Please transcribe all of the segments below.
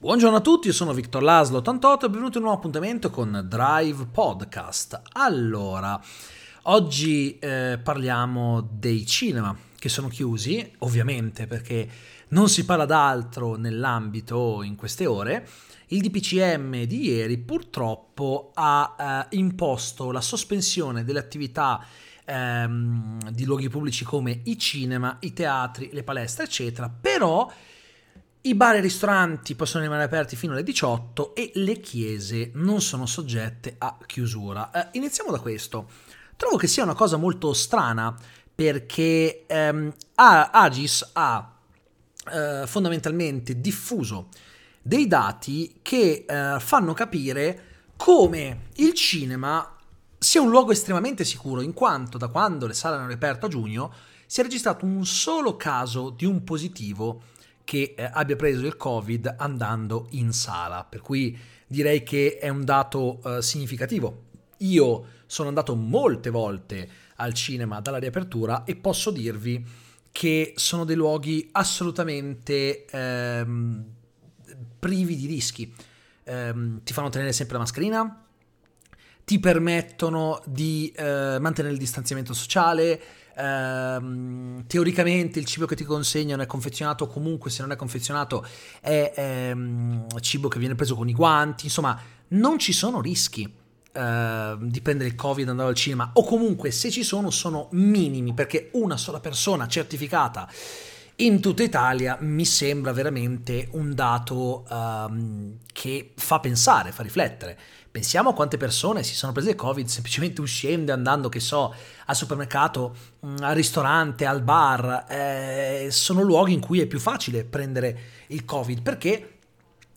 Buongiorno a tutti, io sono Victor Laslo 88 e benvenuti in un nuovo appuntamento con Drive Podcast. Allora, oggi eh, parliamo dei cinema che sono chiusi, ovviamente perché non si parla d'altro nell'ambito in queste ore. Il DPCM di ieri purtroppo ha eh, imposto la sospensione delle attività ehm, di luoghi pubblici come i cinema, i teatri, le palestre, eccetera, però i bar e ristoranti possono rimanere aperti fino alle 18 e le chiese non sono soggette a chiusura. Eh, iniziamo da questo. Trovo che sia una cosa molto strana perché ehm, Agis ha eh, fondamentalmente diffuso dei dati che eh, fanno capire come il cinema sia un luogo estremamente sicuro, in quanto da quando le sale hanno riaperto a giugno si è registrato un solo caso di un positivo che eh, abbia preso il Covid andando in sala, per cui direi che è un dato eh, significativo. Io sono andato molte volte al cinema dalla riapertura e posso dirvi che sono dei luoghi assolutamente ehm, privi di rischi. Ehm, ti fanno tenere sempre la mascherina, ti permettono di eh, mantenere il distanziamento sociale, ehm, teoricamente il cibo che ti consegnano è confezionato, comunque se non è confezionato è ehm, cibo che viene preso con i guanti, insomma non ci sono rischi. Uh, di prendere il covid e andare al cinema. O comunque se ci sono sono minimi perché una sola persona certificata in tutta Italia mi sembra veramente un dato um, che fa pensare, fa riflettere Pensiamo a quante persone si sono prese il Covid semplicemente uscendo e andando, che so, al supermercato, mm, al ristorante, al bar. Eh, sono luoghi in cui è più facile prendere il Covid perché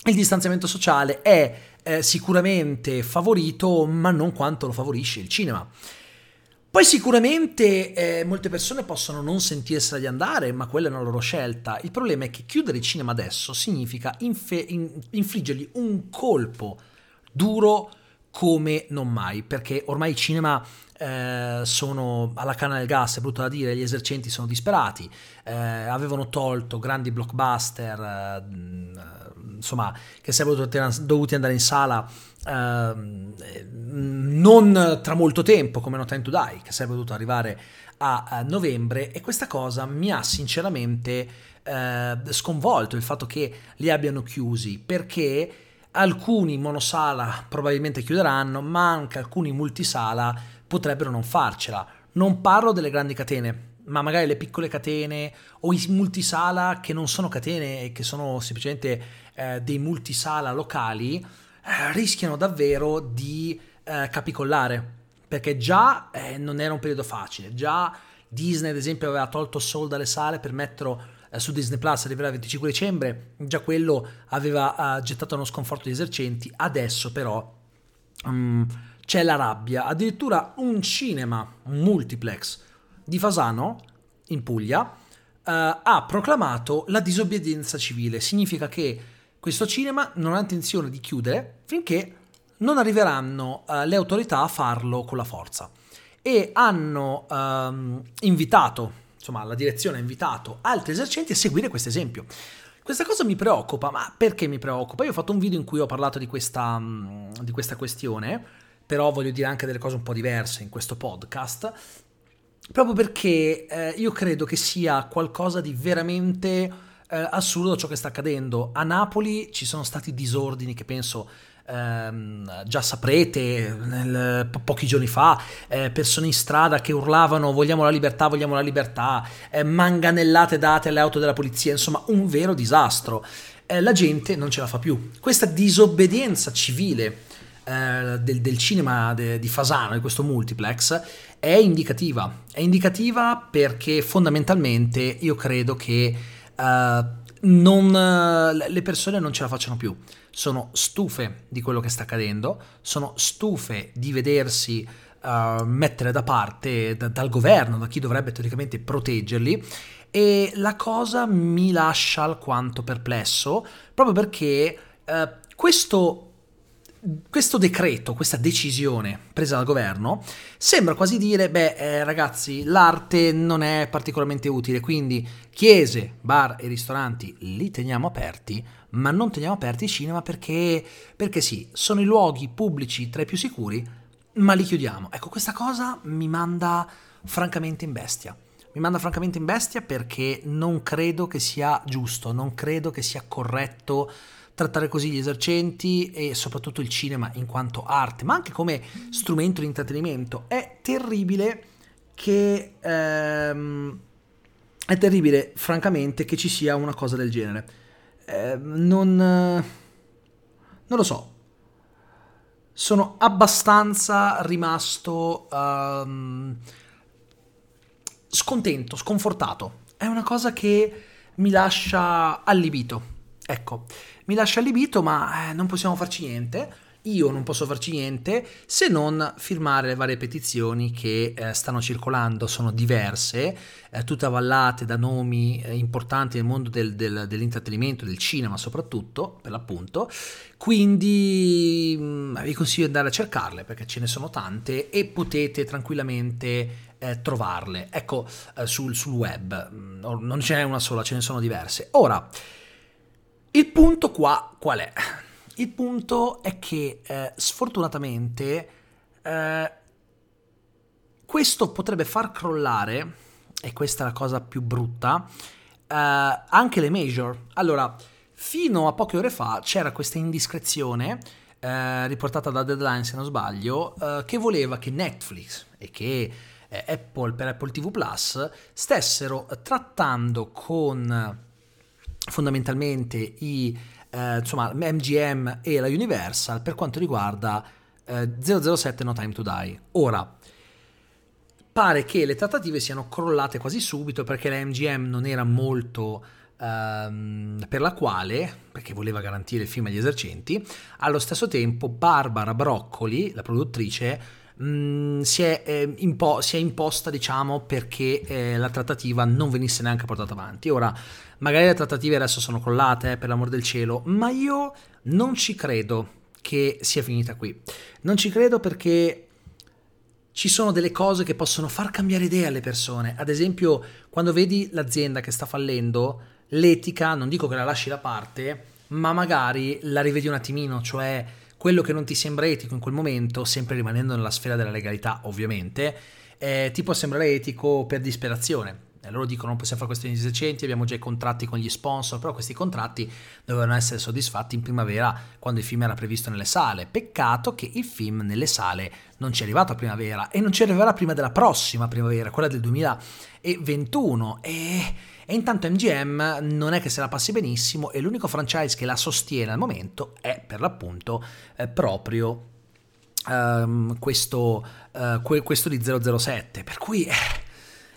il distanziamento sociale è eh, sicuramente favorito, ma non quanto lo favorisce il cinema. Poi sicuramente eh, molte persone possono non sentirsela di andare, ma quella è una loro scelta. Il problema è che chiudere il cinema adesso significa infe- in- infliggergli un colpo duro come non mai, perché ormai i cinema eh, sono alla canna del gas, è brutto da dire, gli esercenti sono disperati, eh, avevano tolto grandi blockbuster, eh, insomma, che sarebbero dovuti andare in sala ehm, non tra molto tempo, come No Time to Die, che sarebbe dovuto arrivare a, a novembre, e questa cosa mi ha sinceramente eh, sconvolto il fatto che li abbiano chiusi, perché alcuni monosala probabilmente chiuderanno, ma anche alcuni multisala potrebbero non farcela. Non parlo delle grandi catene, ma magari le piccole catene o i multisala che non sono catene e che sono semplicemente eh, dei multisala locali eh, rischiano davvero di eh, capicollare perché già eh, non era un periodo facile, già Disney ad esempio aveva tolto Soul dalle sale per metterlo su Disney Plus arriverà il 25 dicembre, già quello aveva gettato uno sconforto agli esercenti, adesso però um, c'è la rabbia, addirittura un cinema, un multiplex di Fasano, in Puglia, uh, ha proclamato la disobbedienza civile, significa che questo cinema non ha intenzione di chiudere finché non arriveranno uh, le autorità a farlo con la forza. E hanno um, invitato insomma la direzione ha invitato altri esercenti a seguire questo esempio. Questa cosa mi preoccupa, ma perché mi preoccupa? Io ho fatto un video in cui ho parlato di questa, mm, di questa questione, però voglio dire anche delle cose un po' diverse in questo podcast, proprio perché eh, io credo che sia qualcosa di veramente eh, assurdo ciò che sta accadendo. A Napoli ci sono stati disordini che penso ehm, già saprete, nel, po- pochi giorni fa, eh, persone in strada che urlavano vogliamo la libertà, vogliamo la libertà, eh, manganellate date alle auto della polizia, insomma un vero disastro. Eh, la gente non ce la fa più. Questa disobbedienza civile eh, del, del, cinema de, di Fasano, di questo multiplex, è indicativa. È indicativa perché fondamentalmente io credo che uh, non, le persone non ce la facciano più. Sono stufe di quello che sta accadendo, sono stufe di vedersi uh, mettere da parte da, dal governo, da chi dovrebbe teoricamente proteggerli. E la cosa mi lascia alquanto perplesso proprio perché uh, questo questo decreto, questa decisione presa dal governo, sembra quasi dire, beh eh, ragazzi, l'arte non è particolarmente utile, quindi chiese, bar e ristoranti li teniamo aperti, ma non teniamo aperti i cinema perché, perché sì, sono i luoghi pubblici tra i più sicuri, ma li chiudiamo. Ecco, questa cosa mi manda francamente in bestia. Mi manda francamente in bestia perché non credo che sia giusto, non credo che sia corretto trattare così gli esercenti e soprattutto il cinema in quanto arte, ma anche come strumento di intrattenimento. È terribile che... Ehm, è terribile, francamente, che ci sia una cosa del genere. Eh, non... non lo so. Sono abbastanza rimasto um, scontento, sconfortato. È una cosa che mi lascia allibito. Ecco, mi lascia allibito, ma eh, non possiamo farci niente. Io non posso farci niente se non firmare le varie petizioni che eh, stanno circolando, sono diverse, eh, tutte avallate da nomi eh, importanti nel mondo del, del, dell'intrattenimento, del cinema soprattutto, per l'appunto. Quindi mh, mm, vi consiglio di andare a cercarle perché ce ne sono tante e potete tranquillamente eh, trovarle. Ecco, eh, sul, sul web, mm, non ce n'è una sola, ce ne sono diverse. Ora, il punto qua qual è? Il punto è che eh, sfortunatamente eh, questo potrebbe far crollare, e questa è la cosa più brutta, eh, anche le major. Allora, fino a poche ore fa c'era questa indiscrezione eh, riportata da Deadline se non sbaglio, eh, che voleva che Netflix e che eh, Apple per Apple TV Plus stessero trattando con fondamentalmente i, eh, insomma, MGM e la Universal per quanto riguarda eh, 007 No Time to Die. Ora, pare che le trattative siano crollate quasi subito perché la MGM non era molto ehm, per la quale, perché voleva garantire il film agli esercenti, allo stesso tempo Barbara Broccoli, la produttrice, mm, si, è, eh, impo- si, è, imposta, diciamo, perché eh, la trattativa non venisse neanche portata avanti. Ora, magari le trattative adesso sono crollate, eh, per l'amor del cielo, ma io non ci credo che sia finita qui. Non ci credo perché ci sono delle cose che possono far cambiare idea alle persone. Ad esempio, quando vedi l'azienda che sta fallendo, l'etica, non dico che la lasci da parte, ma magari la rivedi un attimino, cioè quello che non ti sembra etico in quel momento, sempre rimanendo nella sfera della legalità ovviamente, eh, ti può sembrare etico per disperazione. E loro dicono non possiamo fare questi esercenti, abbiamo già i contratti con gli sponsor, però questi contratti dovevano essere soddisfatti in primavera quando il film era previsto nelle sale. Peccato che il film nelle sale non ci è arrivato a primavera e non ci arriverà prima della prossima primavera, quella del 2021. E e intanto MGM non è che se la passi benissimo e l'unico franchise che la sostiene al momento è per l'appunto eh, proprio um, questo, uh, que- questo di 007. Per cui... Eh,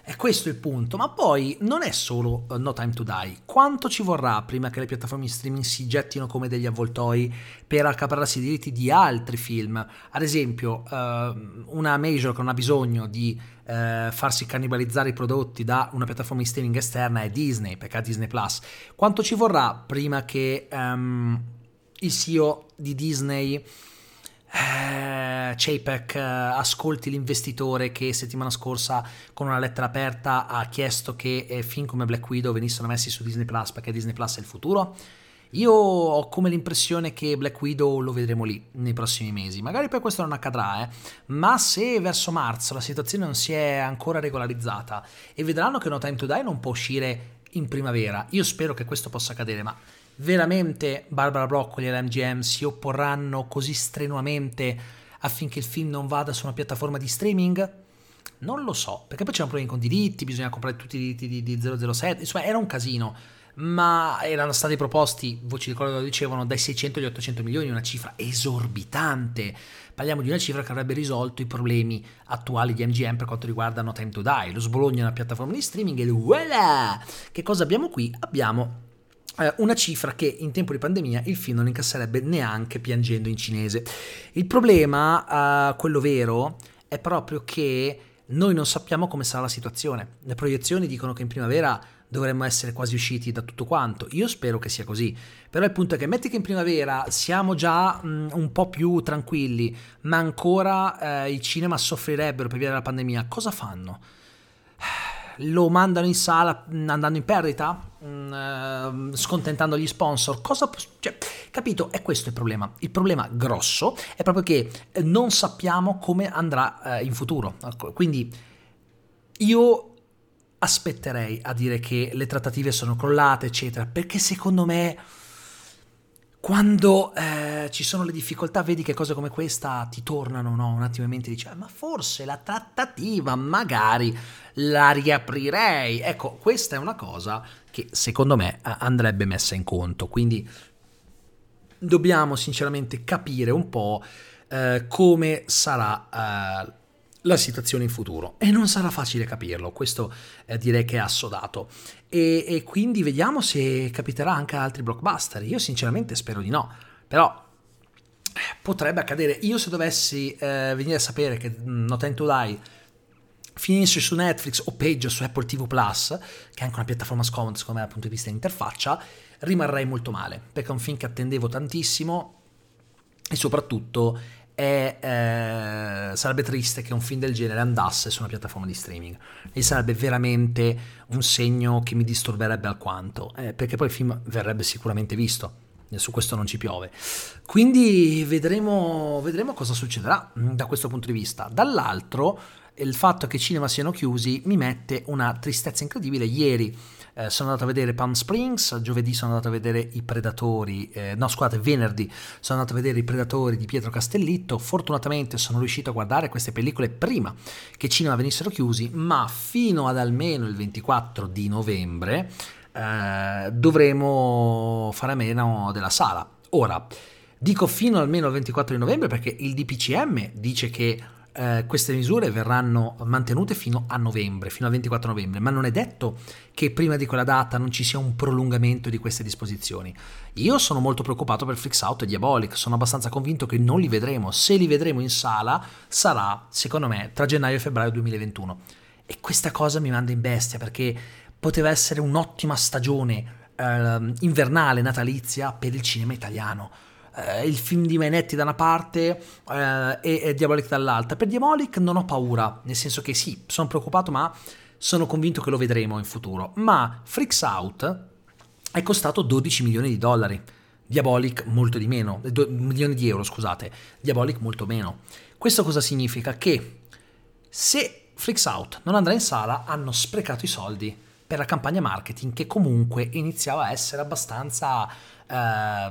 è questo il punto, ma poi non è solo uh, No Time to Die. Quanto ci vorrà prima che le piattaforme streaming si gettino come degli avvoltoi per accaparrarsi i diritti di altri film? Ad esempio, uh, una major che non ha bisogno di uh, farsi cannibalizzare i prodotti da una piattaforma di streaming esterna è Disney, perché ha Disney Plus. Quanto ci vorrà prima che um, il CEO di Disney eh, eh, ascolti l'investitore che settimana scorsa con una lettera aperta ha chiesto che eh, film come Black Widow venissero messi su Disney Plus perché Disney Plus è il futuro? Io ho come l'impressione che Black Widow lo vedremo lì nei prossimi mesi. Magari poi questo non accadrà, eh. ma se verso marzo la situazione non si è ancora regolarizzata e vedranno che No Time to Die non può uscire in primavera, io spero che questo possa accadere, ma veramente Barbara Broccoli e l'MGM si opporranno così strenuamente affinché il film non vada su una piattaforma di streaming? Non lo so, perché poi c'erano problemi con i diritti, bisogna comprare tutti i diritti di, di 007, insomma era un casino, ma erano stati proposti, voci di quello lo dicevano, dai 600 agli 800 milioni, una cifra esorbitante. Parliamo di una cifra che avrebbe risolto i problemi attuali di MGM per quanto riguarda No Time to Die, lo sbologno una piattaforma di streaming e voilà! Che cosa abbiamo qui? Abbiamo una cifra che in tempo di pandemia il film non incasserebbe neanche piangendo in cinese. Il problema, uh, quello vero, è proprio che noi non sappiamo come sarà la situazione. Le proiezioni dicono che in primavera dovremmo essere quasi usciti da tutto quanto. Io spero che sia così. Però il punto è che metti che in primavera siamo già mh, mm, un po' più tranquilli, ma ancora eh, i cinema soffrirebbero per via della pandemia. Cosa fanno? Lo mandano in sala andando in perdita, mm, eh, scontentando gli sponsor. Cosa, cioè, capito? È questo il problema. Il problema grosso è proprio che eh, non sappiamo come andrà eh, in futuro. Ecco, quindi io aspetterei a dire che le trattative sono crollate, eccetera, perché secondo me quando eh, ci sono le difficoltà, vedi che cose come questa ti tornano no? un attimo in mente e dici, ah, ma forse la trattativa magari la riaprirei. Ecco, questa è una cosa che secondo me andrebbe messa in conto, quindi dobbiamo sinceramente capire un po' eh, come sarà eh, la situazione in futuro. E non sarà facile capirlo, questo eh, direi che è assodato. E, e, quindi vediamo se capiterà anche altri blockbuster, io sinceramente spero di no, però eh, potrebbe accadere, io se dovessi eh, venire a sapere che mm, No Time to Die finisce su Netflix o peggio su Apple TV Plus, che è anche una piattaforma scomoda secondo me dal punto di vista dell'interfaccia, rimarrei molto male, perché è un film che attendevo tantissimo e soprattutto e eh, sarebbe triste che un film del genere andasse su una piattaforma di streaming. E sarebbe veramente un segno che mi disturberebbe alquanto eh, perché poi il film verrebbe sicuramente visto. E su questo non ci piove. Quindi vedremo, vedremo cosa succederà mm, da questo punto di vista. Dall'altro il fatto che i cinema siano chiusi mi mette una tristezza incredibile. Ieri eh, sono andato a vedere Palm Springs, giovedì sono andato a vedere I Predatori, eh, no scusate, venerdì sono andato a vedere I Predatori di Pietro Castellitto, fortunatamente sono riuscito a guardare queste pellicole prima che cinema venissero chiusi, ma fino ad almeno il 24 di novembre eh, dovremo fare a meno della sala. Ora, dico fino almeno al 24 di novembre perché il DPCM dice che eh, queste misure verranno mantenute fino a novembre, fino al 24 novembre, ma non è detto che prima di quella data non ci sia un prolungamento di queste disposizioni. Io sono molto preoccupato per Flix Out e Diabolic, sono abbastanza convinto che non li vedremo. Se li vedremo in sala sarà, secondo me, tra gennaio e febbraio 2021. E questa cosa mi manda in bestia perché poteva essere un'ottima stagione eh, invernale, natalizia per il cinema italiano eh, il film di Mainetti da una parte eh, e, e Diabolic dall'altra. Per Diabolic non ho paura, nel senso che sì, sono preoccupato, ma sono convinto che lo vedremo in futuro. Ma Freaks Out è costato 12 milioni di dollari. Diabolic molto di meno, 2 milioni di euro scusate, Diabolic molto meno. Questo cosa significa? Che se Freaks Out non andrà in sala hanno sprecato i soldi per la campagna marketing che comunque iniziava a essere abbastanza eh,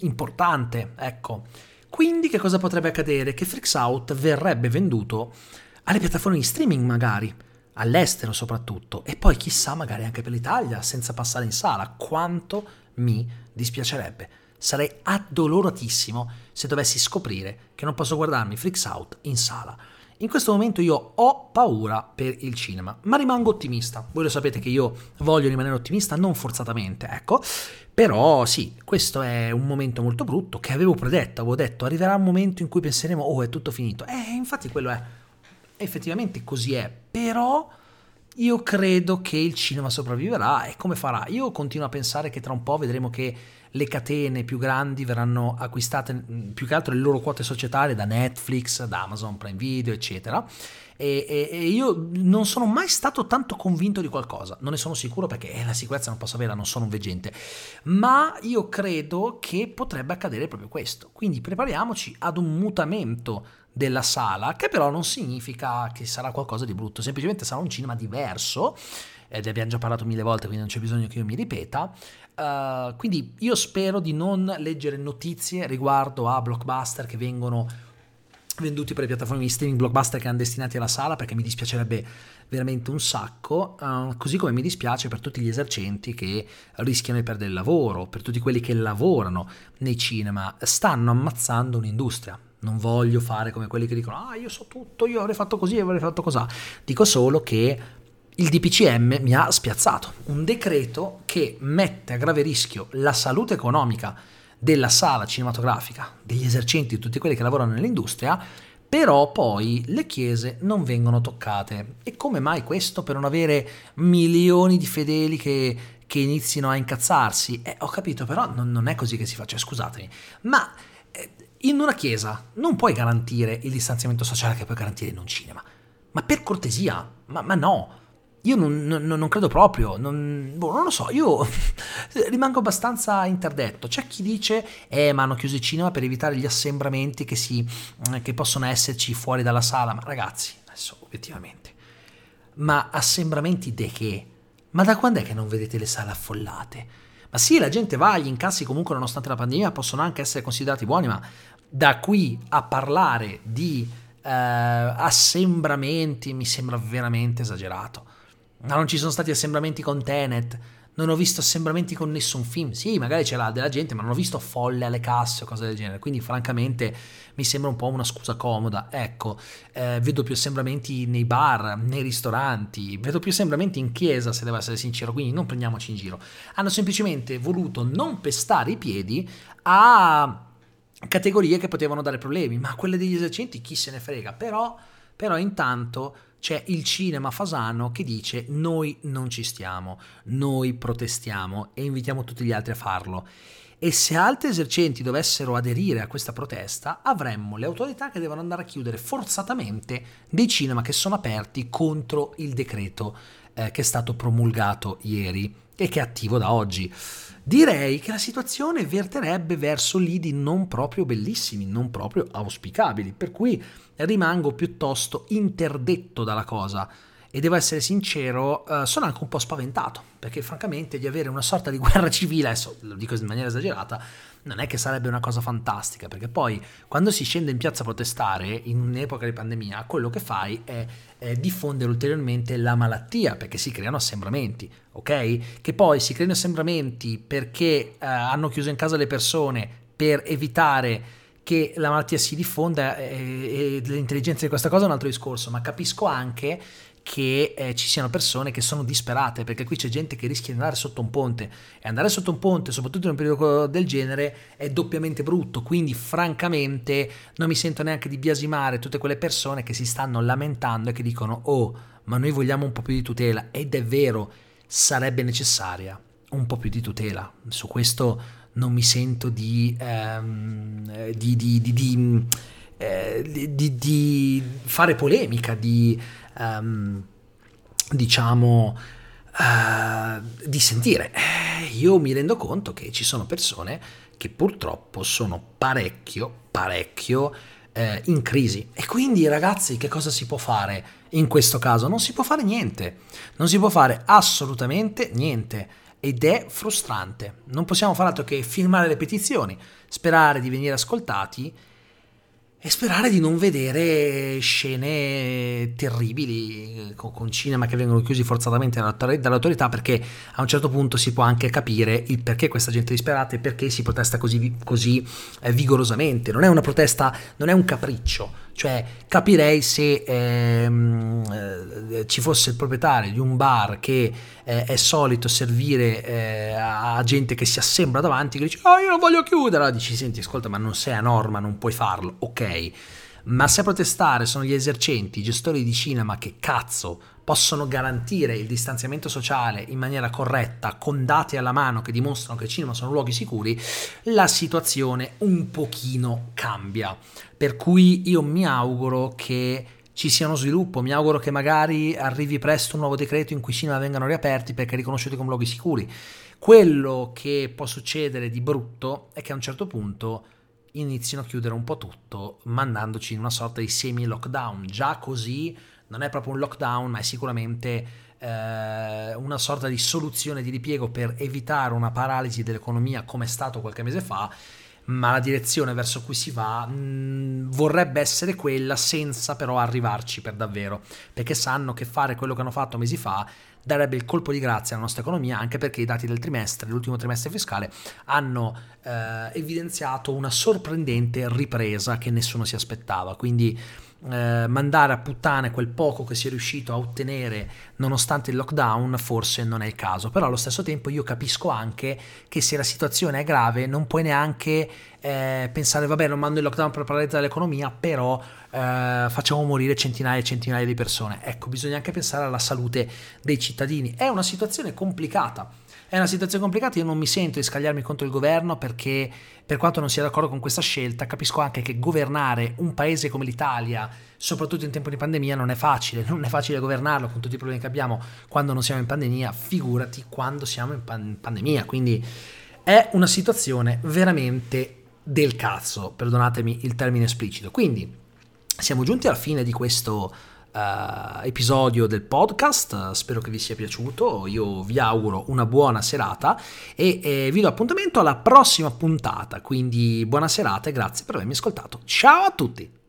importante, ecco. Quindi che cosa potrebbe accadere? Che Freaks Out verrebbe venduto alle piattaforme di streaming magari, all'estero soprattutto, e poi chissà magari anche per l'Italia, senza passare in sala. Quanto mi dispiacerebbe. Sarei addoloratissimo se dovessi scoprire che non posso guardarmi Freaks Out in sala. In questo momento io ho paura per il cinema, ma rimango ottimista. Voi lo sapete che io voglio rimanere ottimista, non forzatamente, ecco. Però sì, questo è un momento molto brutto che avevo predetto, avevo detto arriverà un momento in cui penseremo oh è tutto finito. Eh, infatti quello è. Effettivamente così è, però io credo che il cinema sopravviverà e come farà? Io continuo a pensare che tra un po' vedremo che le catene più grandi verranno acquistate più che altro le loro quote societarie da Netflix, da Amazon Prime Video, eccetera. E, e, e, io non sono mai stato tanto convinto di qualcosa, non ne sono sicuro perché eh, la sicurezza non posso avere, non sono un veggente, ma io credo che potrebbe accadere proprio questo. Quindi prepariamoci ad un mutamento della sala, che però non significa che sarà qualcosa di brutto, semplicemente sarà un cinema diverso, ed abbiamo già parlato mille volte, quindi non c'è bisogno che io mi ripeta. Uh, quindi io spero di non leggere notizie riguardo a blockbuster che vengono venduti per le piattaforme di streaming blockbuster che erano destinati alla sala perché mi dispiacerebbe veramente un sacco, uh, così come mi dispiace per tutti gli esercenti che rischiano di perdere il lavoro, per tutti quelli che lavorano nei cinema, stanno ammazzando un'industria. Non voglio fare come quelli che dicono ah io so tutto, io avrei fatto così, avrei fatto così. Dico solo che il DPCM mi ha spiazzato, un decreto che mette a grave rischio la salute economica della sala cinematografica, degli esercenti, di tutti quelli che lavorano nell'industria, però poi le chiese non vengono toccate. E come mai questo per non avere milioni di fedeli che, che inizino a incazzarsi? Eh, ho capito, però non, non, è così che si fa, cioè scusatemi, ma in una chiesa non puoi garantire il distanziamento sociale che puoi garantire in un cinema. Ma per cortesia, ma, ma no. Io non, non, non, credo proprio, non, boh, non, lo so, io rimango abbastanza interdetto. C'è chi dice, eh, ma hanno chiuso il cinema per evitare gli assembramenti che, si, che possono esserci fuori dalla sala. Ma ragazzi, adesso obiettivamente, ma assembramenti de che? Ma da quando è che non vedete le sale affollate? Ma sì, la gente va, gli incassi comunque nonostante la pandemia possono anche essere considerati buoni, ma da qui a parlare di eh, assembramenti mi sembra veramente esagerato. Ma non ci sono stati assembramenti con Tenet, non ho visto assembramenti con nessun film. Sì, magari c'era della gente, ma non ho visto folle alle casse o cose del genere. Quindi, francamente, mi sembra un po' una scusa comoda. Ecco, eh, vedo più assembramenti nei bar, nei ristoranti, vedo più assembramenti in chiesa, se devo essere sincero. Quindi, non prendiamoci in giro. Hanno semplicemente voluto non pestare i piedi a categorie che potevano dare problemi, ma quelle degli esercenti chi se ne frega. Però, però intanto c'è il cinema fasano che dice noi non ci stiamo, noi protestiamo e invitiamo tutti gli altri a farlo. E se altri esercenti dovessero aderire a questa protesta, avremmo le autorità che devono andare a chiudere forzatamente dei cinema che sono aperti contro il decreto eh, che è stato promulgato ieri e che è attivo da oggi. Direi che la situazione verterebbe verso lidi non proprio bellissimi, non proprio auspicabili, per cui rimango piuttosto interdetto dalla cosa e devo essere sincero, eh, sono anche un po' spaventato, perché francamente di avere una sorta di guerra civile, adesso lo dico in maniera esagerata, non è che sarebbe una cosa fantastica, perché poi quando si scende in piazza a protestare in un'epoca di pandemia, quello che fai è, è diffondere ulteriormente la malattia, perché si creano assembramenti, ok? Che poi si creano assembramenti perché eh, hanno chiuso in casa le persone per evitare che la malattia si diffonda e, e l'intelligenza di questa cosa è un altro discorso, ma capisco anche che eh, ci siano persone che sono disperate perché qui c'è gente che rischia di andare sotto un ponte. E andare sotto un ponte soprattutto in un periodo del genere è doppiamente brutto. Quindi francamente non mi sento neanche di biasimare tutte quelle persone che si stanno lamentando e che dicono oh ma noi vogliamo un po' più di tutela. Ed è vero sarebbe necessaria un po' più di tutela. Su questo non mi sento di, ehm, di, di, eh, di, fare polemica, di ehm, diciamo eh, di sentire. Io mi rendo conto che ci sono persone che purtroppo sono parecchio, parecchio eh, in crisi. E quindi ragazzi che cosa si può fare in questo caso? Non si può fare niente, non si può fare assolutamente niente ed è frustrante. Non possiamo fare altro che firmare le petizioni, sperare di venire ascoltati e sperare di non vedere scene terribili con, cinema che vengono chiusi forzatamente dall'autorità perché a un certo punto si può anche capire il perché questa gente è disperata e perché si protesta così, così eh, vigorosamente. Non è una protesta, non è un capriccio, cioè capirei se ehm, eh, ci fosse il proprietario di un bar che eh, è solito servire eh, a gente che si assembra davanti che dice oh io non voglio chiudere, allora dici senti ascolta ma non sei a norma, non puoi farlo, ok, ma se a protestare? Sono gli esercenti, i gestori di cinema che cazzo possono garantire il distanziamento sociale in maniera corretta, con dati alla mano che dimostrano che i cinema sono luoghi sicuri, la situazione un pochino cambia. Per cui io mi auguro che ci sia uno sviluppo, mi auguro che magari arrivi presto un nuovo decreto in cui i cinema vengano riaperti perché riconosciuti come luoghi sicuri. Quello che può succedere di brutto è che a un certo punto inizino a chiudere un po' tutto, mandandoci in una sorta di semi-lockdown. Già così non è proprio un lockdown, ma è sicuramente eh, una sorta di soluzione di ripiego per evitare una paralisi dell'economia come è stato qualche mese fa, ma la direzione verso cui si va mh, mm, vorrebbe essere quella senza però arrivarci per davvero, perché sanno che fare quello che hanno fatto mesi fa darebbe il colpo di grazia alla nostra economia, anche perché i dati del trimestre, dell'ultimo trimestre fiscale, hanno eh, evidenziato una sorprendente ripresa che nessuno si aspettava. Quindi eh, mandare a puttane quel poco che si è riuscito a ottenere nonostante il lockdown, forse non è il caso. Però allo stesso tempo io capisco anche che se la situazione è grave non puoi neanche eh, pensare, vabbè, non mando il lockdown per parlare dell'economia, però eh, facciamo morire centinaia e centinaia di persone. Ecco, bisogna anche pensare alla salute dei cittadini. È una situazione complicata è una situazione complicata, io non mi sento di scagliarmi contro il governo perché per quanto non sia d'accordo con questa scelta, capisco anche che governare un paese come l'Italia, soprattutto in tempo di pandemia, non è facile, non è facile governarlo con tutti i problemi che abbiamo quando non siamo in pandemia, figurati quando siamo in, pan- pandemia, quindi è una situazione veramente del cazzo, perdonatemi il termine esplicito. Quindi siamo giunti alla fine di questo uh, episodio del podcast. Spero che vi sia piaciuto. Io vi auguro una buona serata e eh, vi do appuntamento alla prossima puntata. Quindi buona serata e grazie per avermi ascoltato. Ciao a tutti!